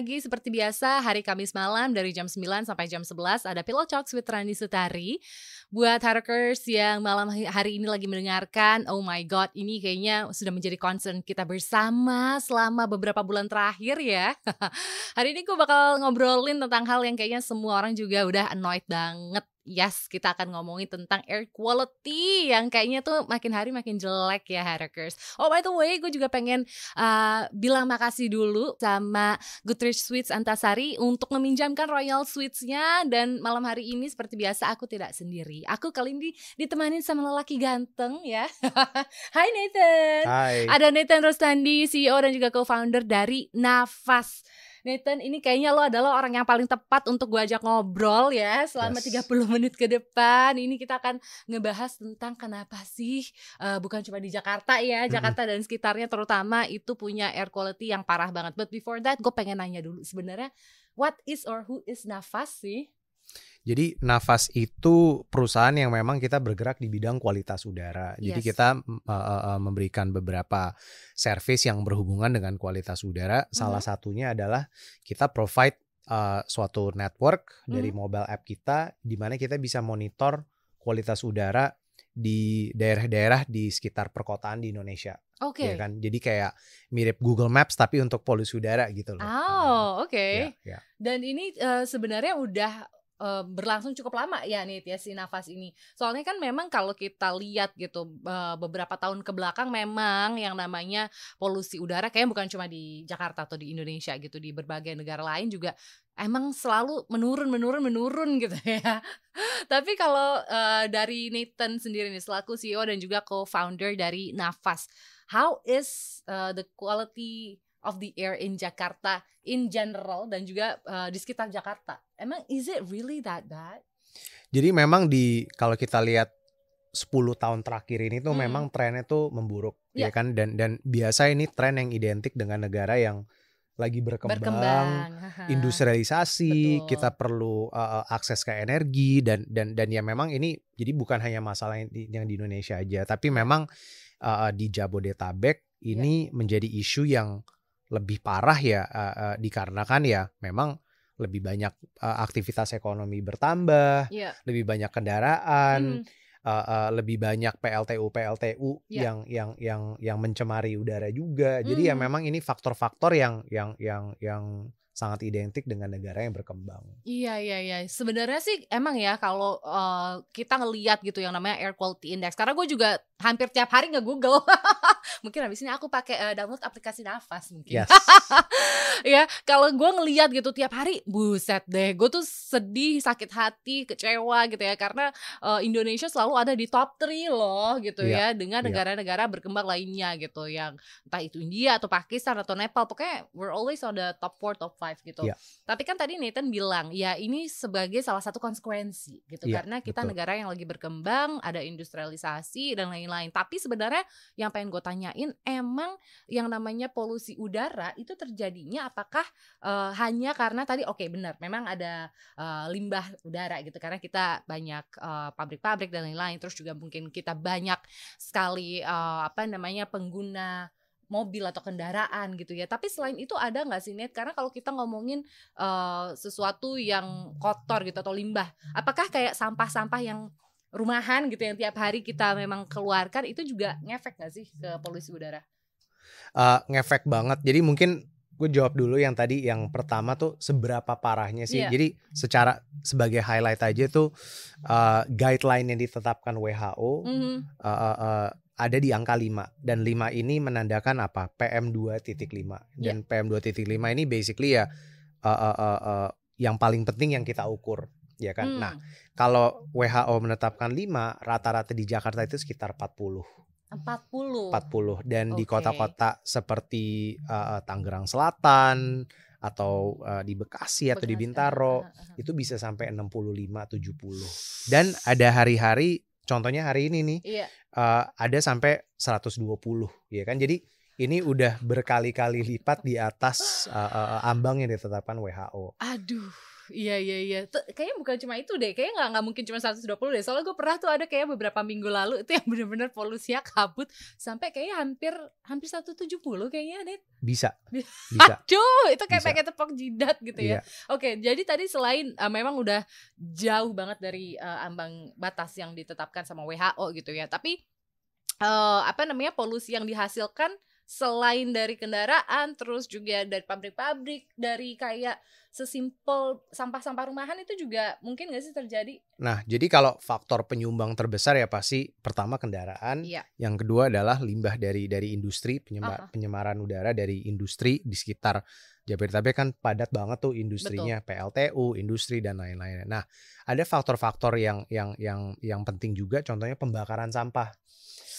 Lagi seperti biasa hari Kamis malam dari jam 9 sampai jam 11 ada Pillow Talks with Rani Sutari. Buat Hackers yang malam hari ini lagi mendengarkan, oh my god, ini kayaknya sudah menjadi concern kita bersama selama beberapa bulan terakhir ya. hari ini gue bakal ngobrolin tentang hal yang kayaknya semua orang juga udah annoyed banget Yes, kita akan ngomongin tentang air quality yang kayaknya tuh makin hari makin jelek ya Hackers. Oh by the way, gue juga pengen uh, bilang makasih dulu sama Goodrich Sweets Antasari untuk meminjamkan Royal Sweets-nya dan malam hari ini seperti biasa aku tidak sendiri. Aku kali ini ditemani sama lelaki ganteng ya. Hai Nathan. Hai. Ada Nathan Rostandi, CEO dan juga co-founder dari Nafas. Nathan ini kayaknya lo adalah orang yang paling tepat untuk gue ajak ngobrol ya selama yes. 30 menit ke depan. Ini kita akan ngebahas tentang kenapa sih uh, bukan cuma di Jakarta ya, Jakarta dan sekitarnya terutama itu punya air quality yang parah banget. But before that gue pengen nanya dulu sebenarnya what is or who is Nafas sih? Jadi Nafas itu perusahaan yang memang kita bergerak di bidang kualitas udara. Yes. Jadi kita uh, uh, memberikan beberapa service yang berhubungan dengan kualitas udara. Mm-hmm. Salah satunya adalah kita provide uh, suatu network mm-hmm. dari mobile app kita di mana kita bisa monitor kualitas udara di daerah-daerah di sekitar perkotaan di Indonesia. Oke. Okay. Ya kan? Jadi kayak mirip Google Maps tapi untuk polusi udara gitu loh. Oh, oke. Okay. Ya, ya. Dan ini uh, sebenarnya udah uh, berlangsung cukup lama ya nih ya si nafas ini. Soalnya kan memang kalau kita lihat gitu uh, beberapa tahun ke belakang memang yang namanya polusi udara kayak bukan cuma di Jakarta atau di Indonesia gitu di berbagai negara lain juga emang selalu menurun menurun menurun gitu ya. Tapi kalau uh, dari Nathan sendiri nih selaku CEO dan juga co-founder dari Nafas, how is uh, the quality of the air in Jakarta in general dan juga uh, di sekitar Jakarta. Emang is it really that bad? Jadi memang di kalau kita lihat 10 tahun terakhir ini tuh hmm. memang trennya tuh memburuk yeah. ya kan dan dan biasa ini tren yang identik dengan negara yang lagi berkembang, berkembang. industrialisasi, Betul. kita perlu uh, akses ke energi dan dan dan ya memang ini jadi bukan hanya masalah yang di, yang di Indonesia aja, tapi memang uh, di Jabodetabek ini yeah. menjadi isu yang lebih parah ya uh, uh, dikarenakan ya memang lebih banyak uh, aktivitas ekonomi bertambah, yeah. lebih banyak kendaraan, mm. uh, uh, lebih banyak PLTU PLTU yeah. yang yang yang yang mencemari udara juga. Mm. Jadi ya hmm. memang ini faktor-faktor yang yang yang yang sangat identik dengan negara yang berkembang. Iya iya iya. Sebenarnya sih emang ya kalau uh, kita ngelihat gitu yang namanya air quality index. Karena gue juga hampir tiap hari nge Google. mungkin habis ini aku pakai uh, download aplikasi nafas mungkin. Yes. ya kalau gue ngeliat gitu tiap hari, buset deh, gue tuh sedih, sakit hati, kecewa gitu ya karena uh, Indonesia selalu ada di top 3 loh gitu yeah. ya dengan iya. negara-negara yeah. berkembang lainnya gitu yang entah itu India atau Pakistan atau Nepal, pokoknya we're always on the top 4, top 5 gitu. Yeah. Tapi kan tadi Nathan bilang ya ini sebagai salah satu konsekuensi gitu yeah, karena kita betul. negara yang lagi berkembang, ada industrialisasi dan lain lain-lain. Tapi sebenarnya yang pengen gue tanyain, emang yang namanya polusi udara itu terjadinya apakah uh, hanya karena tadi oke okay, benar, memang ada uh, limbah udara gitu karena kita banyak pabrik pabrik-pabrik dan lain-lain. Terus juga mungkin kita banyak sekali uh, apa namanya pengguna mobil atau kendaraan gitu ya. Tapi selain itu ada nggak sih net? Karena kalau kita ngomongin uh, sesuatu yang kotor gitu atau limbah, apakah kayak sampah-sampah yang rumahan gitu yang tiap hari kita memang keluarkan itu juga ngefek gak sih ke polusi udara? Uh, ngefek banget. Jadi mungkin gue jawab dulu yang tadi yang pertama tuh seberapa parahnya sih. Yeah. Jadi secara sebagai highlight aja tuh uh, guideline yang ditetapkan WHO mm -hmm. uh, uh, uh, ada di angka 5 dan 5 ini menandakan apa? PM 2.5 dan yeah. PM 2.5 ini basically ya uh, uh, uh, uh, yang paling penting yang kita ukur ya kan. Hmm. Nah, kalau WHO menetapkan 5, rata-rata di Jakarta itu sekitar 40. 40. 40 dan okay. di kota-kota seperti uh, Tangerang Selatan atau uh, di Bekasi atau Bekasi. di Bintaro uh, uh, uh. itu bisa sampai 65 70. Dan ada hari-hari contohnya hari ini nih iya. uh, ada sampai 120 ya kan. Jadi ini udah berkali-kali lipat di atas uh, uh, ambang yang ditetapkan WHO. Aduh iya iya iya. Tuh, kayaknya bukan cuma itu deh. Kayaknya nggak nggak mungkin cuma 120 deh. Soalnya gue pernah tuh ada kayak beberapa minggu lalu itu yang bener-bener polusinya kabut sampai kayaknya hampir hampir 170 kayaknya, Net. Bisa. Bisa. Aduh, itu kayak pakai tepok jidat gitu ya. Iya. Oke, jadi tadi selain uh, memang udah jauh banget dari uh, ambang batas yang ditetapkan sama WHO gitu ya. Tapi uh, apa namanya polusi yang dihasilkan selain dari kendaraan terus juga dari pabrik-pabrik dari kayak sesimpel sampah-sampah rumahan itu juga mungkin gak sih terjadi? Nah, jadi kalau faktor penyumbang terbesar ya pasti pertama kendaraan, iya. yang kedua adalah limbah dari dari industri penyemar, uh -huh. penyemaran udara dari industri di sekitar Jabodetabek kan padat banget tuh industrinya, Betul. PLTU, industri dan lain-lain. Nah, ada faktor-faktor yang yang yang yang penting juga, contohnya pembakaran sampah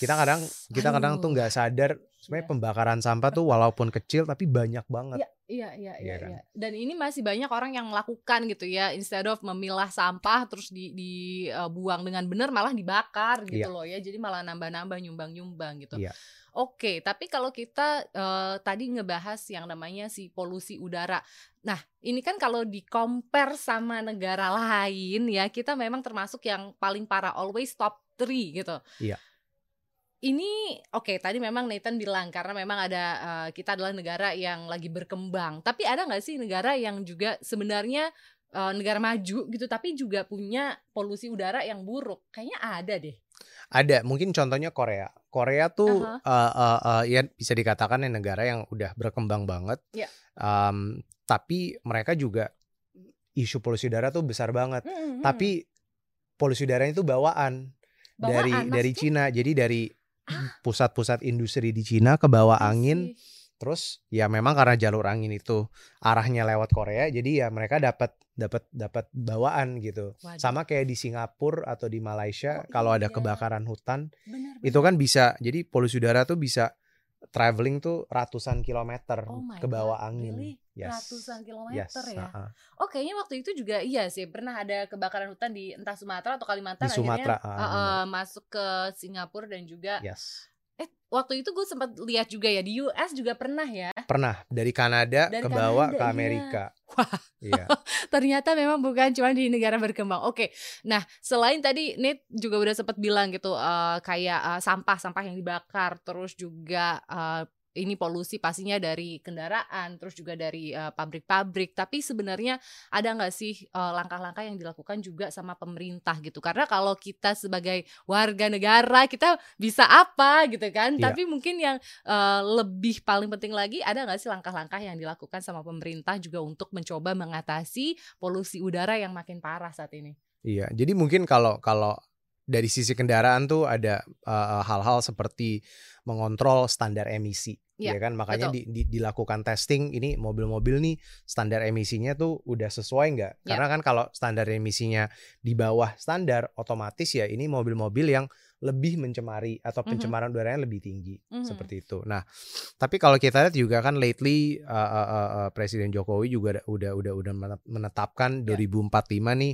kita kadang kita kadang tuh nggak sadar sebenarnya iya. pembakaran sampah tuh walaupun kecil tapi banyak banget. Iya, iya, iya, iya. Kan? iya. Dan ini masih banyak orang yang melakukan gitu ya, instead of memilah sampah terus di dibuang uh, dengan benar malah dibakar gitu iya. loh ya. Jadi malah nambah-nambah nyumbang-nyumbang gitu. Iya. Oke, tapi kalau kita uh, tadi ngebahas yang namanya si polusi udara. Nah, ini kan kalau di compare sama negara lain ya, kita memang termasuk yang paling parah, always top 3 gitu. Iya ini oke okay, tadi memang Nathan bilang karena memang ada uh, kita adalah negara yang lagi berkembang. Tapi ada nggak sih negara yang juga sebenarnya uh, negara maju gitu tapi juga punya polusi udara yang buruk? Kayaknya ada deh. Ada. Mungkin contohnya Korea. Korea tuh uh -huh. uh, uh, uh, ya bisa dikatakan ya negara yang udah berkembang banget. Yeah. um, tapi mereka juga isu polusi udara tuh besar banget. Mm -hmm. tapi polusi udaranya itu bawaan, bawaan dari maksudnya? dari Cina. Jadi dari pusat-pusat industri di Cina ke bawah angin. Terus ya memang karena jalur angin itu arahnya lewat Korea, jadi ya mereka dapat dapat dapat bawaan gitu. Waduh. Sama kayak di Singapura atau di Malaysia oh, kalau iya. ada kebakaran hutan, bener, bener. itu kan bisa. Jadi polusi udara tuh bisa traveling tuh ratusan kilometer oh ke bawah God, angin. Really? Yes. Ratusan kilometer yes. ya. Uh -uh. Oh kayaknya waktu itu juga iya sih pernah ada kebakaran hutan di entah Sumatera atau Kalimantan di Sumatera, akhirnya uh, uh, masuk ke Singapura dan juga yes. Eh waktu itu gue sempat lihat juga ya di US juga pernah ya. Pernah dari Kanada dari ke bawah ke iya. Amerika. Iya. Wah, iya. ternyata memang bukan cuma di negara berkembang. Oke, nah selain tadi Nate juga udah sempat bilang gitu uh, kayak uh, sampah-sampah yang dibakar, terus juga uh, ini polusi pastinya dari kendaraan, terus juga dari pabrik-pabrik. Uh, Tapi sebenarnya ada nggak sih langkah-langkah uh, yang dilakukan juga sama pemerintah gitu? Karena kalau kita sebagai warga negara kita bisa apa gitu kan? Yeah. Tapi mungkin yang uh, lebih paling penting lagi ada nggak sih langkah-langkah yang dilakukan sama pemerintah juga untuk mencoba mengatasi polusi udara yang makin parah saat ini? Iya, jadi mungkin kalau kalau dari sisi kendaraan tuh ada hal-hal uh, seperti mengontrol standar emisi ya, ya kan makanya di, di, dilakukan testing ini mobil-mobil nih standar emisinya tuh udah sesuai nggak ya. karena kan kalau standar emisinya di bawah standar otomatis ya ini mobil-mobil yang lebih mencemari atau mhm. pencemaran mm -hmm. udaranya lebih tinggi mm -hmm. seperti itu. Nah, tapi kalau kita lihat juga kan lately uh, uh, uh, Presiden Jokowi juga udah udah udah menetapkan yeah. 2045 nih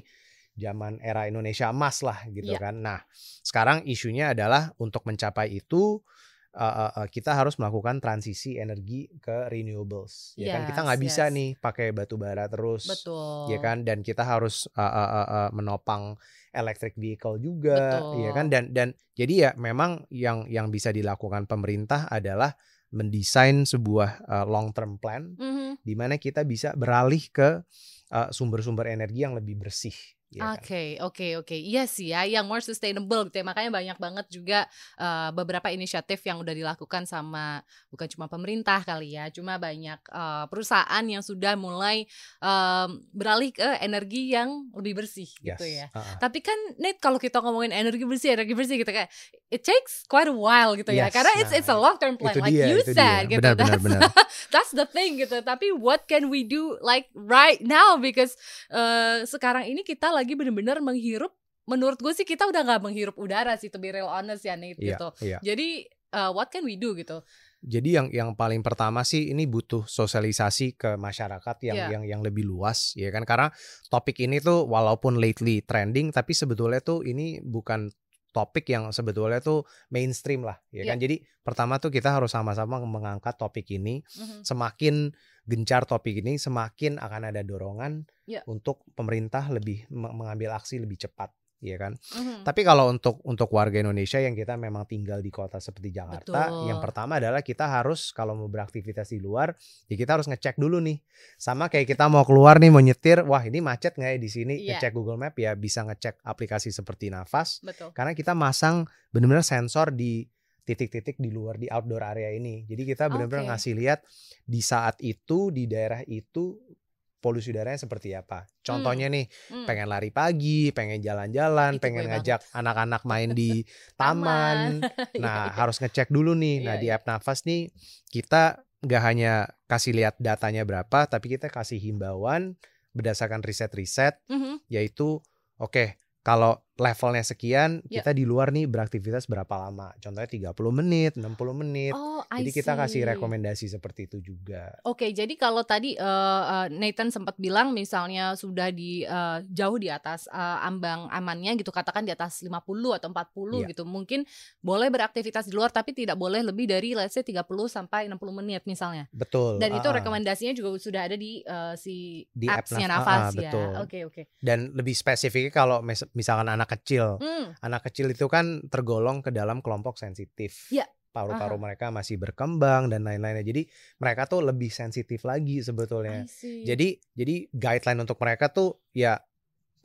zaman era Indonesia emas lah gitu yeah. kan. Nah, sekarang isunya adalah untuk mencapai itu uh, uh, kita harus melakukan transisi energi ke renewables yes, ya kan kita nggak bisa yes. nih pakai batu bara terus Betul. ya kan dan kita harus uh, uh, uh, uh, menopang electric vehicle juga Betul. ya kan dan dan jadi ya memang yang yang bisa dilakukan pemerintah adalah mendesain sebuah uh, long term plan mm -hmm. di mana kita bisa beralih ke sumber-sumber uh, energi yang lebih bersih oke, oke, oke. Iya sih ya, yang more sustainable gitu ya. Makanya banyak banget juga uh, beberapa inisiatif yang udah dilakukan sama bukan cuma pemerintah kali ya, cuma banyak uh, perusahaan yang sudah mulai um, beralih ke energi yang lebih bersih yes. gitu ya. Uh -uh. Tapi kan Nate kalau kita ngomongin energi bersih, energi bersih gitu kayak it takes quite a while gitu ya. yes. ya. Karena it's it's a nah, long term plan like dia, you said dia. gitu. Benar, that's, benar, that's the thing gitu. Tapi what can we do like right now because uh, sekarang ini kita lagi bener-bener menghirup menurut gue sih kita udah nggak menghirup udara sih to be real honest ya nih yeah, gitu yeah. jadi uh, what can we do gitu jadi yang yang paling pertama sih ini butuh sosialisasi ke masyarakat yang yeah. yang yang lebih luas ya kan karena topik ini tuh walaupun lately trending tapi sebetulnya tuh ini bukan topik yang sebetulnya tuh mainstream lah ya yeah. kan jadi pertama tuh kita harus sama-sama mengangkat topik ini mm-hmm. semakin gencar topik ini semakin akan ada dorongan yeah. untuk pemerintah lebih mengambil aksi lebih cepat ya kan. Mm-hmm. Tapi kalau untuk untuk warga Indonesia yang kita memang tinggal di kota seperti Jakarta, Betul. yang pertama adalah kita harus kalau mau beraktivitas di luar, ya kita harus ngecek dulu nih. Sama kayak kita mau keluar nih mau nyetir, wah ini macet nggak ya di sini? Yeah. Ngecek Google Map ya bisa ngecek aplikasi seperti Nafas. Betul. Karena kita masang benar-benar sensor di titik-titik di luar di outdoor area ini. Jadi kita benar-benar okay. ngasih lihat di saat itu di daerah itu polusi udaranya seperti apa. Contohnya hmm. nih, hmm. pengen lari pagi, pengen jalan-jalan, pengen ngajak anak-anak main di taman. Iya, nah, iya. harus ngecek dulu nih. Nah, iya, di app Nafas nih kita nggak hanya kasih lihat datanya berapa, tapi kita kasih himbauan berdasarkan riset-riset, mm -hmm. yaitu oke okay, kalau levelnya sekian, yeah. kita di luar nih beraktivitas berapa lama? Contohnya 30 menit, 60 menit. Oh, I jadi kita kasih rekomendasi seperti itu juga. Oke, okay, jadi kalau tadi uh, Nathan sempat bilang misalnya sudah di uh, jauh di atas uh, ambang amannya gitu, katakan di atas 50 atau 40 yeah. gitu. Mungkin boleh beraktivitas di luar tapi tidak boleh lebih dari let's say 30 sampai 60 menit misalnya. Betul. Dan uh, itu rekomendasinya juga sudah ada di uh, si di apps-nya app Nafas uh, uh, ya. Oke, oke. Okay, okay. Dan lebih spesifiknya kalau misalkan anak kecil. Hmm. Anak kecil itu kan tergolong ke dalam kelompok sensitif. Ya. Paru-paru mereka masih berkembang dan lain-lainnya. Jadi mereka tuh lebih sensitif lagi sebetulnya. Jadi jadi guideline untuk mereka tuh ya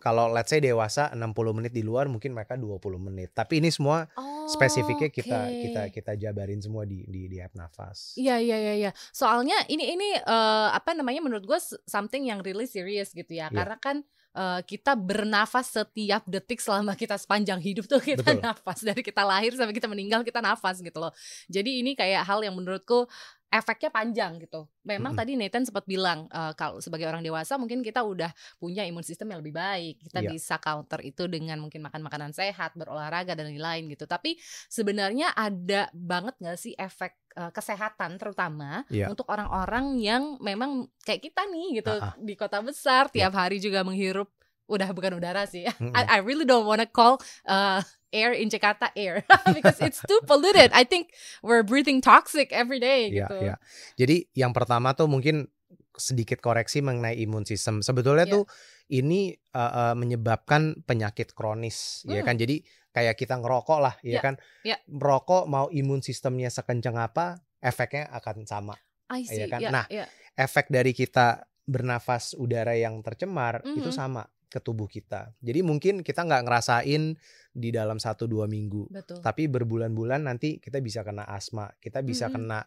kalau let's say dewasa 60 menit di luar mungkin mereka 20 menit. Tapi ini semua oh, spesifiknya okay. kita kita kita jabarin semua di di di app nafas. Iya iya iya iya. Soalnya ini ini uh, apa namanya menurut gue something yang really serious gitu ya. Yeah. Karena kan uh, kita bernafas setiap detik selama kita sepanjang hidup tuh kita Betul. nafas dari kita lahir sampai kita meninggal kita nafas gitu loh. Jadi ini kayak hal yang menurutku efeknya panjang gitu. Memang mm -hmm. tadi Nathan sempat bilang uh, kalau sebagai orang dewasa mungkin kita udah punya imun sistem yang lebih baik. Kita yeah. bisa counter itu dengan mungkin makan makanan sehat, berolahraga dan lain-lain gitu. Tapi sebenarnya ada banget gak sih efek uh, kesehatan terutama yeah. untuk orang-orang yang memang kayak kita nih gitu uh -uh. di kota besar tiap yeah. hari juga menghirup udah bukan udara sih. Mm -hmm. I, I really don't wanna call uh, air in Jakarta air because it's too polluted. I think we're breathing toxic every day yeah, gitu. Yeah. Jadi yang pertama tuh mungkin sedikit koreksi mengenai imun sistem. Sebetulnya yeah. tuh ini uh, uh, menyebabkan penyakit kronis, mm. ya hmm. kan? Jadi kayak kita ngerokok lah, ya yeah. kan? Yeah. Merokok mau imun sistemnya sekencang apa, efeknya akan sama. I ya see. Ya kan? Yeah, nah, yeah. efek dari kita bernafas udara yang tercemar mm -hmm. itu mm-hmm. sama ke tubuh kita. Jadi mungkin kita nggak ngerasain di dalam satu dua minggu, Betul. tapi berbulan-bulan nanti kita bisa kena asma, kita bisa mm -hmm. kena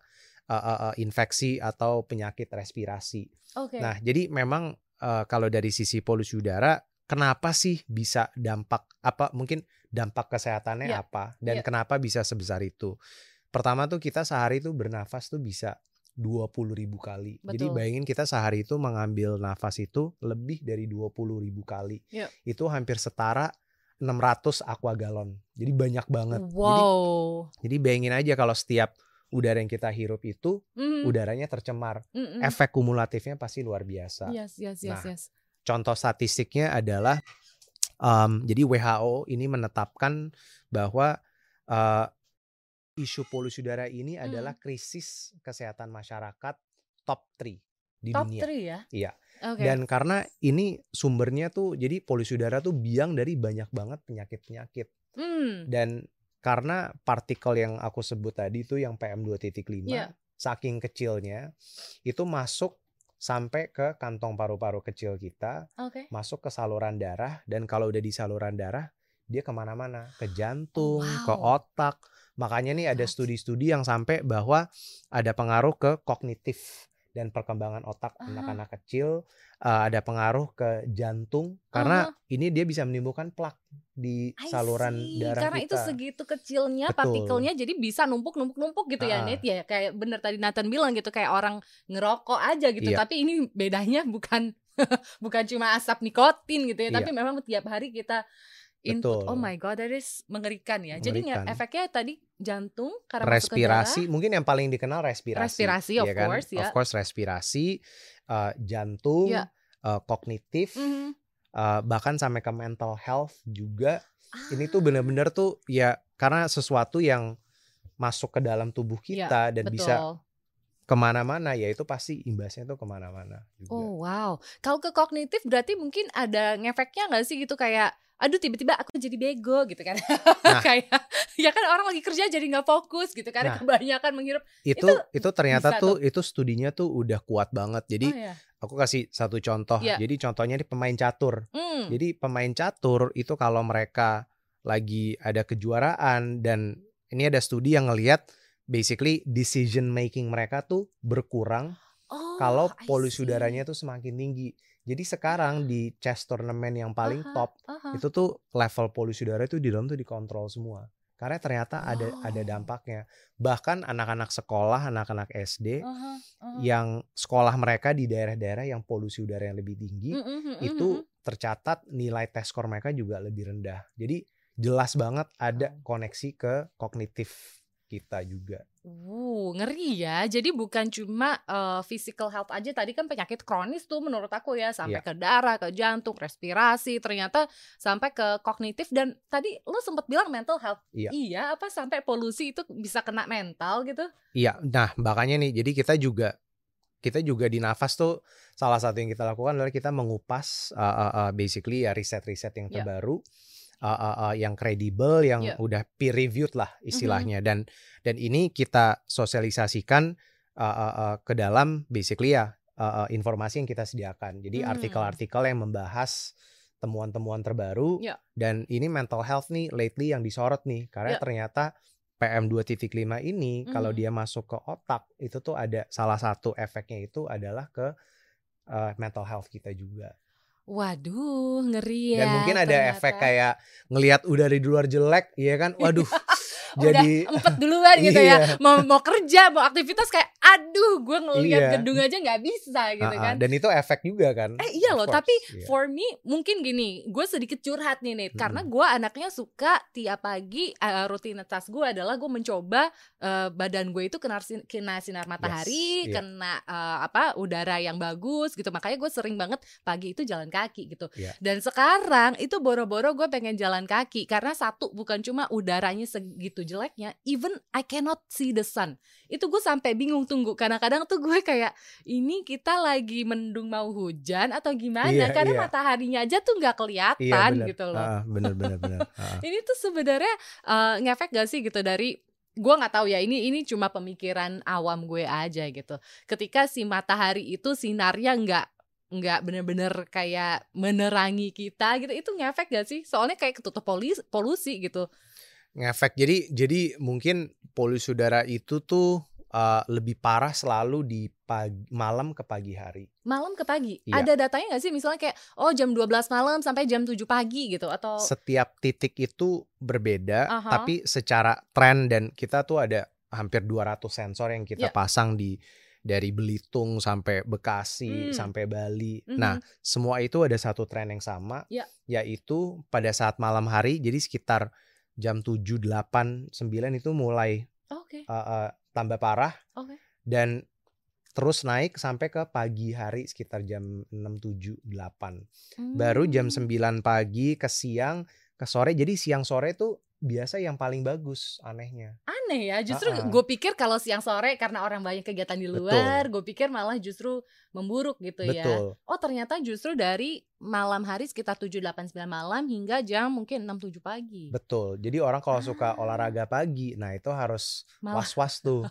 uh, uh, uh, infeksi atau penyakit respirasi. Okay. Nah, jadi memang uh, kalau dari sisi polusi udara, kenapa sih bisa dampak apa? Mungkin dampak kesehatannya yeah. apa dan yeah. kenapa bisa sebesar itu? Pertama tuh kita sehari tuh bernafas tuh bisa 20 ribu kali. Betul. Jadi bayangin kita sehari itu mengambil nafas itu lebih dari 20 ribu kali. Yep. Itu hampir setara 600 aqua galon. Jadi banyak banget. Wow. Jadi, jadi bayangin aja kalau setiap udara yang kita hirup itu mm. udaranya tercemar. Mm -mm. Efek kumulatifnya pasti luar biasa. Yes, yes, yes, nah, yes. Contoh statistiknya adalah um, jadi WHO ini menetapkan bahwa uh, isu polusi udara ini hmm. adalah krisis kesehatan masyarakat top 3 di top dunia. Top 3 ya? Iya. Okay. Dan karena ini sumbernya tuh jadi polusi udara tuh biang dari banyak banget penyakit-penyakit. Hmm. Dan karena partikel yang aku sebut tadi itu yang PM2.5 yeah. saking kecilnya itu masuk sampai ke kantong paru-paru kecil kita, okay. masuk ke saluran darah dan kalau udah di saluran darah dia ke mana-mana ke jantung, oh, wow. ke otak, Makanya nih ada studi-studi yang sampai bahwa ada pengaruh ke kognitif dan perkembangan otak anak-anak uh. kecil, uh, ada pengaruh ke jantung karena uh. ini dia bisa menimbulkan plak di saluran darah karena kita. itu segitu kecilnya Betul. partikelnya jadi bisa numpuk-numpuk-numpuk gitu uh. ya Net ya kayak bener tadi Nathan bilang gitu kayak orang ngerokok aja gitu iya. tapi ini bedanya bukan bukan cuma asap nikotin gitu ya iya. tapi memang tiap hari kita input. Betul. Oh my god, that is mengerikan ya. Mengerikan. Jadi efeknya tadi jantung karena respirasi, mungkin yang paling dikenal respirasi. Respirasi of ya kan? course ya. Of course respirasi, uh, jantung, yeah. uh, kognitif, mm -hmm. uh, bahkan sampai ke mental health juga. ah. ini tuh bener-bener tuh ya karena sesuatu yang masuk ke dalam tubuh iya, kita ya, dan betul. bisa ke mana-mana ya itu pasti imbasnya tuh ke mana-mana juga. Oh wow, kalau ke kognitif berarti mungkin ada ngefeknya nggak sih gitu? Kayak aduh tiba-tiba aku jadi bego gitu kan. Nah, kayak ya kan orang lagi kerja jadi nggak fokus gitu kan nah, kebanyakan menghirup. Itu itu, itu ternyata tuh, tuh. itu studinya tuh udah kuat banget. Jadi oh, iya. aku kasih satu contoh. Yeah. jadi contohnya ini pemain catur. Hmm. jadi pemain catur itu kalau mereka lagi ada kejuaraan dan ini ada studi yang ngelihat basically decision making mereka tuh berkurang oh, kalau polusi udaranya tuh semakin tinggi. Jadi sekarang di chess tournament yang paling uh -huh, top uh -huh. itu tuh level polusi udara itu di dalam tuh dikontrol semua. Karena ternyata oh. ada ada oh. dampaknya. Bahkan anak-anak sekolah, anak-anak SD uh -huh, uh -huh. yang sekolah mereka di daerah-daerah yang polusi udara yang lebih tinggi uh -huh, itu tercatat nilai tes skor mereka juga lebih rendah. Jadi jelas banget ada koneksi ke kognitif kita juga. Uh, ngeri ya. Jadi bukan cuma uh, physical health aja. Tadi kan penyakit kronis tuh menurut aku ya sampai yeah. ke darah, ke jantung, respirasi, ternyata sampai ke kognitif dan tadi lo sempat bilang mental health. Yeah. Iya, apa sampai polusi itu bisa kena mental gitu? Iya. Nah, makanya nih jadi kita juga kita juga di nafas tuh salah satu yang kita lakukan adalah kita mengupas uh, uh, uh, basically ya riset-riset yang iya. terbaru. Yeah uh, uh, uh, yang kredibel, yang yeah. udah peer reviewed lah mm-hmm. istilahnya. Mm -hmm. Dan dan ini kita sosialisasikan uh, uh, uh, ke dalam basically ya uh, uh, informasi yang kita sediakan. Jadi mm. artikel-artikel mm. yang membahas temuan-temuan terbaru yeah. dan ini mental health nih lately yang disorot nih karena yeah. ternyata PM 2.5 ini mm. kalau dia masuk ke otak itu tuh ada salah satu efeknya itu adalah ke uh, mental health kita juga. Waduh, ngeri ya. Dan mungkin ada ternyata. efek kayak ngelihat udara di luar jelek, ya kan? Waduh. jadi empat duluan gitu ya. iya. ya mau mau kerja mau aktivitas kayak aduh gue ngeliat iya. gedung aja nggak bisa gitu uh -uh. kan dan itu efek juga kan eh iya loh tapi yeah. for me mungkin gini gue sedikit curhat nih nih hmm. karena gue anaknya suka tiap pagi uh, rutinitas gue adalah gue mencoba uh, badan gue itu kena sin kena sinar matahari yes. yeah. kena uh, apa udara yang bagus gitu makanya gue sering banget pagi itu jalan kaki gitu yeah. dan sekarang itu boro-boro gue pengen jalan kaki karena satu bukan cuma udaranya segitu jeleknya even I cannot see the sun itu gue sampai bingung tunggu kadang-kadang tuh gue kayak ini kita lagi mendung mau hujan atau gimana? Iya, karena iya. mataharinya aja tuh nggak kelihatan iya, gitu loh. Uh, bener bener bener. Uh. ini tuh sebenarnya uh, ngefek gak sih gitu dari gue nggak tahu ya ini ini cuma pemikiran awam gue aja gitu. Ketika si matahari itu sinarnya nggak nggak bener-bener kayak menerangi kita gitu itu ngefek gak sih? Soalnya kayak ketutup polusi, polusi gitu. Ngefek. Jadi jadi mungkin polusi udara itu tuh uh, lebih parah selalu di pagi, malam ke pagi hari. Malam ke pagi. Iya. Ada datanya nggak sih misalnya kayak oh jam 12 malam sampai jam 7 pagi gitu atau Setiap titik itu berbeda uh -huh. tapi secara tren dan kita tuh ada hampir 200 sensor yang kita yeah. pasang di dari Belitung sampai Bekasi hmm. sampai Bali. Mm -hmm. Nah, semua itu ada satu tren yang sama, yeah. yaitu pada saat malam hari, jadi sekitar jam 7, 8, 9 itu mulai okay. uh, uh, tambah parah. Okay. Dan terus naik sampai ke pagi hari sekitar jam 6, 7, 8. Hmm. Baru jam 9 hmm. pagi ke siang, ke sore. Jadi siang sore itu biasa yang paling bagus anehnya. Aneh ya, justru uh -uh. gue pikir kalau siang sore karena orang banyak kegiatan di luar, gue pikir malah justru memburuk gitu ya. Betul. ya. Oh ternyata justru dari malam hari sekitar 7, 8, 9 malam hingga jam mungkin 6, 7 pagi. Betul, jadi orang kalau ah. suka olahraga pagi, nah itu harus was-was tuh.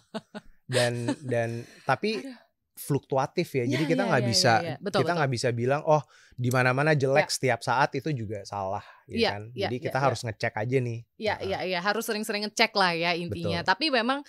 dan dan tapi Aduh fluktuatif ya. ya Jadi kita ya, nggak ya, bisa ya, ya. Betul, kita nggak bisa bilang oh di mana-mana jelek ya. setiap saat itu juga salah ya, ya kan. Ya, Jadi kita ya, harus ngecek aja nih. Iya iya iya harus sering-sering ngecek lah ya intinya. Betul. Tapi memang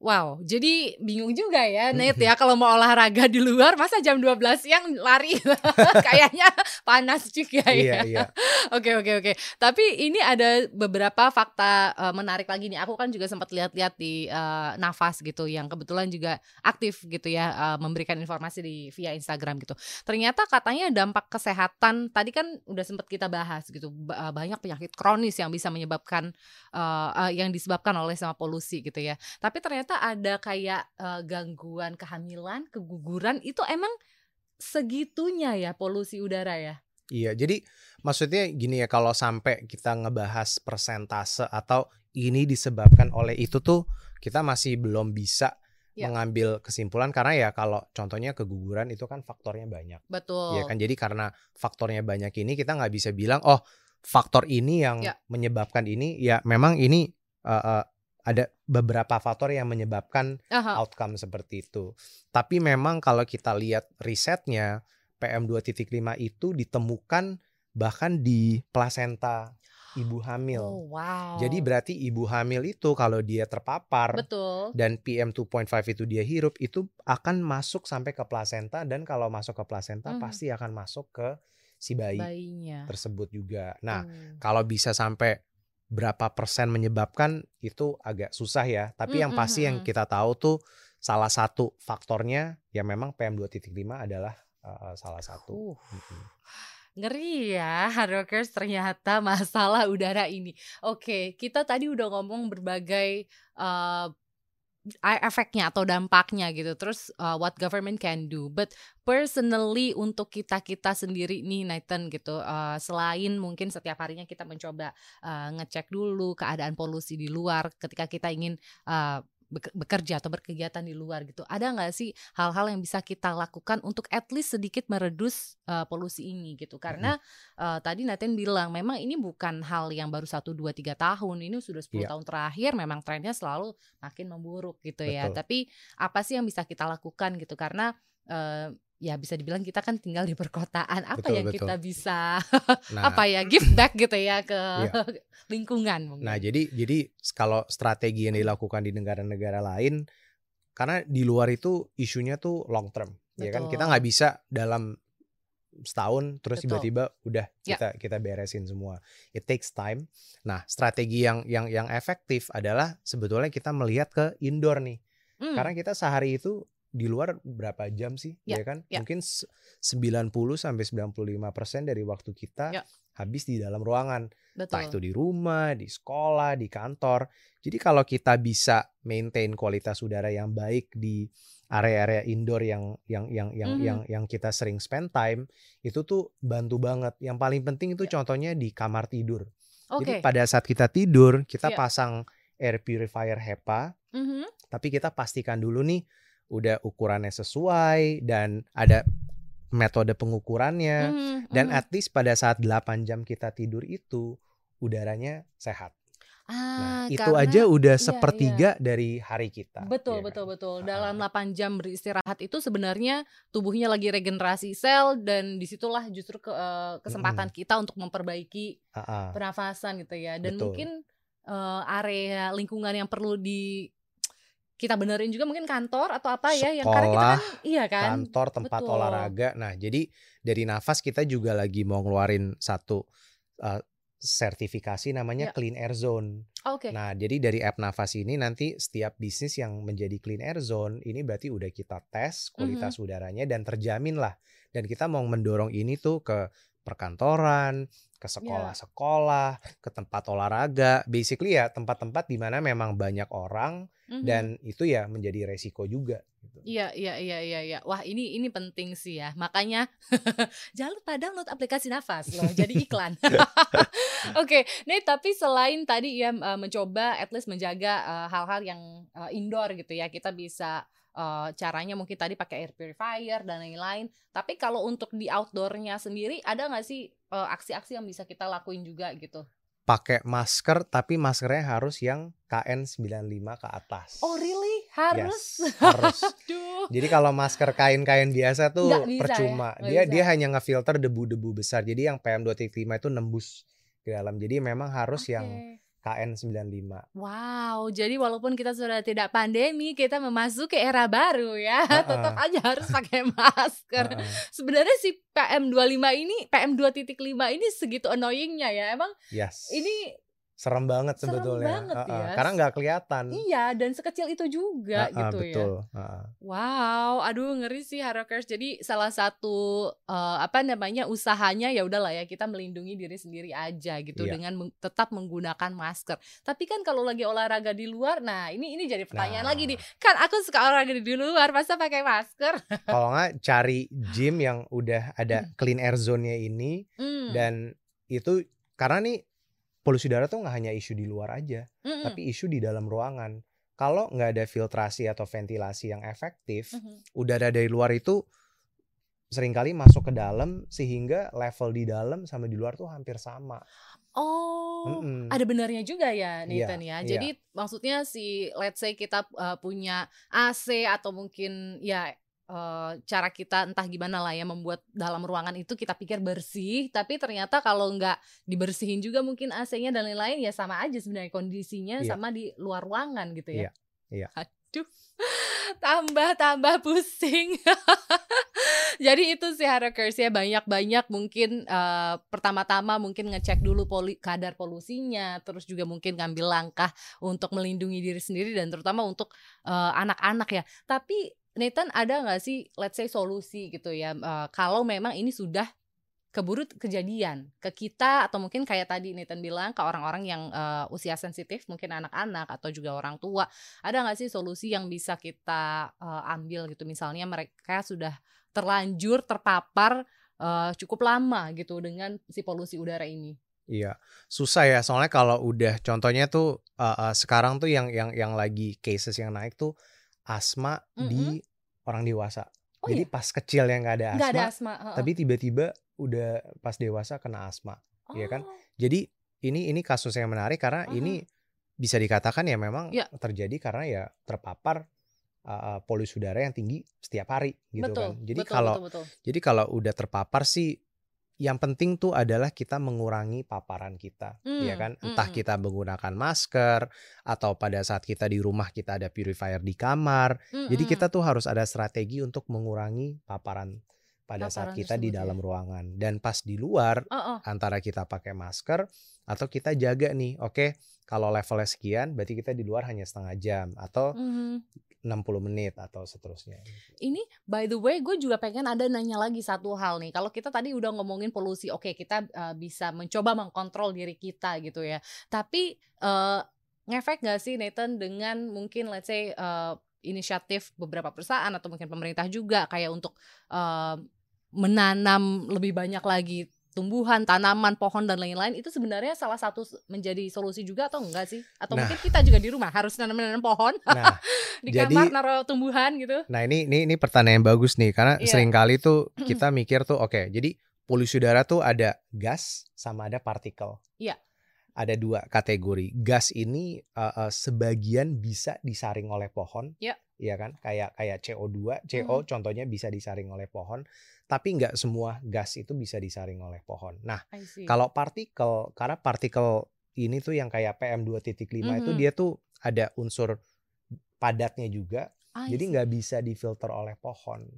Wow, jadi bingung juga ya Net ya kalau mau olahraga di luar masa jam 12 siang lari kayaknya panas juga ya. Iya, iya. Oke, oke, oke. Tapi ini ada beberapa fakta uh, menarik lagi nih. Aku kan juga sempat lihat-lihat di uh, Nafas gitu yang kebetulan juga aktif gitu ya uh, memberikan informasi di via Instagram gitu. Ternyata katanya dampak kesehatan tadi kan udah sempat kita bahas gitu. Banyak penyakit kronis yang bisa menyebabkan uh, uh, yang disebabkan oleh sama polusi gitu ya. Tapi ternyata ternyata ada kayak uh, gangguan kehamilan, keguguran itu emang segitunya ya polusi udara ya? Iya, jadi maksudnya gini ya kalau sampai kita ngebahas persentase atau ini disebabkan oleh itu tuh kita masih belum bisa ya. mengambil kesimpulan karena ya kalau contohnya keguguran itu kan faktornya banyak. Betul. Ya kan jadi karena faktornya banyak ini kita nggak bisa bilang oh faktor ini yang ya. menyebabkan ini ya memang ini uh, uh, ada beberapa faktor yang menyebabkan Aha. outcome seperti itu. Tapi memang kalau kita lihat risetnya PM2.5 itu ditemukan bahkan di plasenta ibu hamil. Oh, wow. Jadi berarti ibu hamil itu kalau dia terpapar Betul. dan PM 2.5 itu dia hirup itu akan masuk sampai ke plasenta dan kalau masuk ke plasenta mm. pasti akan masuk ke si bayi Bayinya. tersebut juga. Nah, mm. kalau bisa sampai berapa persen menyebabkan itu agak susah ya. Tapi mm, yang pasti mm, yang kita tahu tuh salah satu faktornya ya memang PM2.5 adalah uh, salah satu. Uh. Mm-hmm. Ngeri ya, hardworkers ternyata masalah udara ini. Oke, kita tadi udah ngomong berbagai uh, efeknya atau dampaknya gitu. Terus uh, what government can do. But personally untuk kita kita sendiri nih Nathan gitu uh, selain mungkin setiap harinya kita mencoba uh, ngecek dulu keadaan polusi di luar ketika kita ingin uh, bekerja atau berkegiatan di luar gitu. Ada nggak sih hal-hal yang bisa kita lakukan untuk at least sedikit meredus uh, polusi ini gitu? Karena uh, tadi Nathan bilang memang ini bukan hal yang baru satu dua tiga tahun, ini sudah 10 yeah. tahun terakhir memang trennya selalu makin memburuk gitu ya. Betul. ya. Tapi apa sih yang bisa kita lakukan gitu? Karena uh, ya bisa dibilang kita kan tinggal di perkotaan apa betul, yang betul. kita bisa nah, apa ya give back gitu ya ke iya. lingkungan mungkin. Nah jadi jadi kalau strategi yang dilakukan di negara-negara lain karena di luar itu isunya tuh long term betul. ya kan kita nggak bisa dalam setahun terus tiba-tiba udah ya. kita kita beresin semua it takes time nah strategi yang yang yang efektif adalah sebetulnya kita melihat ke indoor nih mm. karena kita sehari itu di luar berapa jam sih ya, ya kan ya. mungkin 90 sampai 95 persen dari waktu kita ya. habis di dalam ruangan Betul. entah itu di rumah di sekolah di kantor jadi kalau kita bisa maintain kualitas udara yang baik di area-area indoor yang yang yang yang mm -hmm. yang yang kita sering spend time itu tuh bantu banget yang paling penting itu ya. contohnya di kamar tidur okay. jadi pada saat kita tidur kita ya. pasang air purifier HEPA mm -hmm. tapi kita pastikan dulu nih udah ukurannya sesuai dan ada metode pengukurannya mm, dan mm. at least pada saat 8 jam kita tidur itu udaranya sehat. Nah, ah, nah, itu aja udah iya, sepertiga iya. dari hari kita. Betul, ya betul, kan? betul. Dalam 8 jam beristirahat itu sebenarnya tubuhnya lagi regenerasi sel dan di situlah justru ke, uh, kesempatan mm kita untuk memperbaiki uh -uh. pernafasan gitu ya. Dan betul. mungkin uh, area lingkungan yang perlu di kita benerin juga mungkin kantor atau apa ya Sekolah, yang karena kita kan iya kan kantor tempat Betul. olahraga nah jadi dari nafas kita juga lagi mau ngeluarin satu uh, sertifikasi namanya ya. Clean Air Zone. Okay. Nah, jadi dari app Nafas ini nanti setiap bisnis yang menjadi Clean Air Zone ini berarti udah kita tes kualitas mm -hmm. udaranya dan terjamin lah. Dan kita mau mendorong ini tuh ke perkantoran, ke iya. sekolah-sekolah, ke tempat olahraga, basically ya tempat-tempat di mana memang banyak orang mm-hmm. dan itu ya menjadi resiko juga. Gitu. Iya iya iya iya iya. Wah ini ini penting sih ya. Makanya jangan lupa download aplikasi Nafas loh. jadi iklan. Oke, okay. nih tapi selain tadi ya mencoba at least menjaga uh, hal-hal yang uh, indoor gitu ya, kita bisa uh, caranya mungkin tadi pakai air purifier dan lain-lain. Tapi kalau untuk di outdoornya sendiri ada nggak sih uh, aksi-aksi yang bisa kita lakuin juga gitu? Pakai masker tapi maskernya harus yang KN95 ke atas. Oh really? Harus? Yes, harus. Jadi kalau masker kain-kain biasa tuh bisa, percuma. Ya? dia bisa. dia hanya ngefilter debu-debu besar. Jadi yang PM2.5 itu nembus ke dalam. Jadi memang harus okay. yang KN95. Wow, jadi walaupun kita sudah tidak pandemi, kita memasuki era baru ya. Uh -uh. Tetap aja harus pakai masker. Uh -uh. Sebenarnya si PM25 ini, PM2.5 ini segitu annoyingnya ya. Emang yes. ini serem banget Serem sebetulnya. banget Heeh, ya. karena nggak kelihatan. Iya, dan sekecil itu juga Heeh, gitu ya. betul. Heeh. Wow, aduh ngeri sih Harockers. Jadi salah satu eh, apa namanya usahanya ya udahlah ya kita melindungi diri sendiri aja gitu Iya. dengan meng- tetap menggunakan masker. Tapi kan kalau lagi olahraga di luar, nah ini ini jadi pertanyaan Nah. lagi nih. Kan aku suka olahraga di luar, masa pakai masker? Kalau nggak cari gym yang udah ada clean air zone-nya ini Hmm, dan itu karena nih polusi udara tuh nggak hanya isu di luar aja, mm-mm. tapi isu di dalam ruangan. Kalau nggak ada filtrasi atau ventilasi yang efektif, Mhm. udara dari luar itu sering kali masuk ke dalam sehingga level di dalam sama di luar tuh hampir sama. Oh, Mm-mm. ada benarnya juga ya Iya, Nathan ya. iya. Jadi maksudnya si let's say kita uh, punya AC atau mungkin ya uh, cara kita entah gimana lah ya membuat dalam ruangan itu kita pikir bersih, tapi ternyata kalau nggak dibersihin juga mungkin AC-nya dan lain-lain ya sama aja sebenarnya kondisinya Iya. sama di luar ruangan gitu ya. Iya, iya. Aduh, tambah-tambah pusing. Jadi itu sih Harakers ya banyak-banyak mungkin eh, pertama-tama mungkin ngecek dulu poli, kadar polusinya, terus juga mungkin ngambil langkah untuk melindungi diri sendiri dan terutama untuk eh, anak-anak ya. Tapi Nathan ada nggak sih let's say solusi gitu ya eh, kalau memang ini sudah keburu kejadian ke kita atau mungkin kayak tadi Nathan bilang ke orang-orang yang eh, usia sensitif mungkin anak-anak atau juga orang tua ada nggak sih solusi yang bisa kita eh, ambil gitu? Misalnya mereka sudah terlanjur terpapar eh, cukup lama gitu dengan si polusi udara ini. Iya, susah ya soalnya kalau udah contohnya tuh uh, uh, sekarang tuh yang yang yang lagi cases yang naik tuh asma di orang dewasa. oh Jadi iya pas kecil yang nggak ada asma, ada asma tapi tiba-tiba udah pas dewasa kena asma. iya kan? Oh, Jadi ini ini kasus yang menarik karena Aha. ini bisa dikatakan ya memang Ya. terjadi karena ya terpapar uh, uh, polusi udara yang tinggi setiap hari gitu betul kan. Jadi betul, kalau betul, betul. jadi kalau udah terpapar sih yang penting tuh adalah kita mengurangi paparan kita, ya Hmm, kan? hmm, Entah hmm. kita menggunakan masker atau pada saat kita di rumah kita ada purifier di kamar. Jadi Mm-mm. kita tuh harus ada strategi untuk mengurangi paparan pada saat Paparan kita di tersebut ya. dalam ruangan. Dan pas di luar Oh, oh. antara kita pakai masker atau kita jaga nih, oke, kalau levelnya sekian berarti kita di luar hanya setengah jam atau Mhm. 60 menit atau seterusnya. Ini by the way gue juga pengen ada nanya lagi satu hal nih. Kalau kita tadi udah ngomongin polusi, oke kita uh, bisa mencoba mengkontrol diri kita gitu ya. Tapi uh, ngefek gak sih Nathan dengan mungkin let's say uh, inisiatif beberapa perusahaan atau mungkin pemerintah juga kayak untuk uh, menanam lebih banyak lagi tumbuhan, tanaman, pohon dan lain-lain itu sebenarnya salah satu menjadi solusi juga atau enggak sih? Atau Nah. mungkin kita juga di rumah harus nanam-nanam pohon Nah, di Jadi- kamar naruh tumbuhan gitu. Nah ini ini ini pertanyaan yang bagus nih karena Iya. sering kali tuh kita mikir tuh oke jadi polusi udara tuh ada gas sama ada partikel. Iya. Ada dua kategori. Gas ini uh, uh, sebagian bisa disaring oleh pohon. Iya. Iya kan? Kayak kayak CO2, CO contohnya bisa disaring oleh pohon, tapi nggak semua gas itu bisa disaring oleh pohon. Nah, kalau partikel karena partikel ini tuh yang kayak PM 2.5 itu Mhm. dia tuh ada unsur padatnya juga I jadi nggak bisa difilter oleh pohon.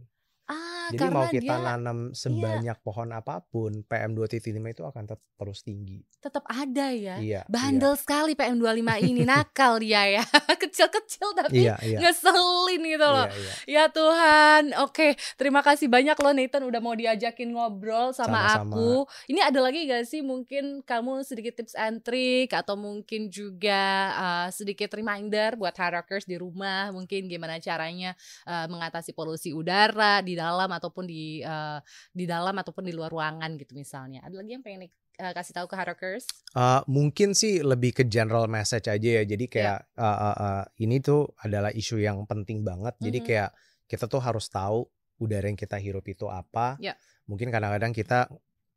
Jadi karena mau kita dia nanam sebanyak pohon apa pun, PM 2.5 itu akan tet- terus tinggi. tetap ada ya. Iya. Bandel sekali PM25 ini nakal dia ya. Kecil-kecil tapi Iya, iya. ngeselin gitu loh. Iya, iya. Ya Tuhan, oke terima kasih banyak loh Nathan udah mau diajakin ngobrol sama Sama-sama. aku. Ini ada lagi gak sih mungkin kamu sedikit tips and trick atau mungkin juga uh, sedikit reminder buat hackers di rumah mungkin gimana caranya uh, mengatasi polusi udara di dalam ataupun di uh, di dalam ataupun di luar ruangan gitu misalnya. Ada lagi yang pengen uh, kasih tahu ke hackers? Eh, mungkin sih lebih ke general message aja ya. Jadi Iya. kayak eh, eh, eh, ini tuh adalah isu yang penting banget. Jadi Mhm. kayak kita tuh harus tahu udara yang kita hirup itu apa. Iya. Mungkin kadang-kadang kita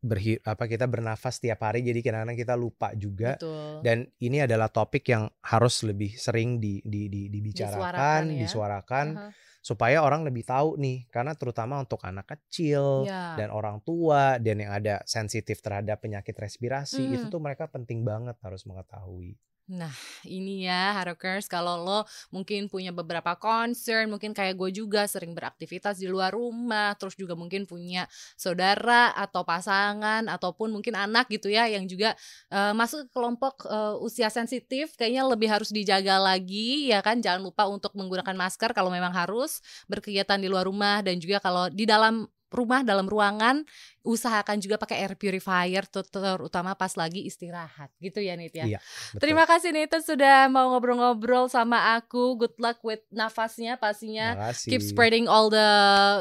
berhi apa kita bernafas tiap hari jadi kadang-kadang kita lupa juga. Betul. Dan ini adalah topik yang harus lebih sering di, di, di- dibicarakan, Disuarakan ya. disuarakan Aha. Supaya orang lebih tahu nih. Karena terutama untuk anak kecil Ya. dan orang tua dan yang ada sensitif terhadap penyakit respirasi itu Mhm. tuh mereka penting banget harus mengetahui. Nah, ini ya Harokers kalau lo mungkin punya beberapa concern, mungkin kayak gue juga sering beraktivitas di luar rumah, terus juga mungkin punya saudara atau pasangan ataupun mungkin anak gitu ya yang juga uh, masuk ke kelompok uh, usia sensitif, kayaknya lebih harus dijaga lagi ya kan. Jangan lupa untuk menggunakan masker kalau memang harus berkegiatan di luar rumah dan juga kalau di dalam rumah dalam ruangan usahakan juga pakai air purifier terutama pas lagi istirahat gitu ya Nit ya. Iya, Terima kasih Nit sudah mau ngobrol-ngobrol sama aku. Good luck with nafasnya pastinya. Keep spreading all the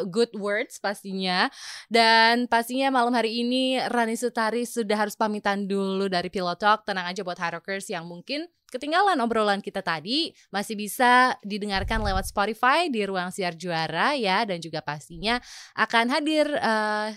good words pastinya. Dan pastinya malam hari ini Rani Sutari sudah harus pamitan dulu dari Pilot Talk. Tenang aja buat Harokers yang mungkin ketinggalan obrolan kita tadi masih bisa didengarkan lewat Spotify di ruang siar juara ya dan juga pastinya akan hadir uh,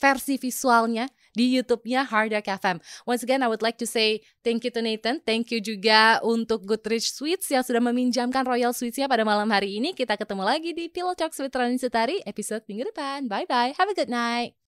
versi visualnya di YouTube-nya Hard Rock FM. Once again, I would like to say thank you to Nathan. Thank you juga untuk Goodrich Sweets yang sudah meminjamkan Royal Sweets-nya pada malam hari ini. Kita ketemu lagi di Pillow Talk with Rani Sutari episode minggu depan. Bye-bye. Have a good night.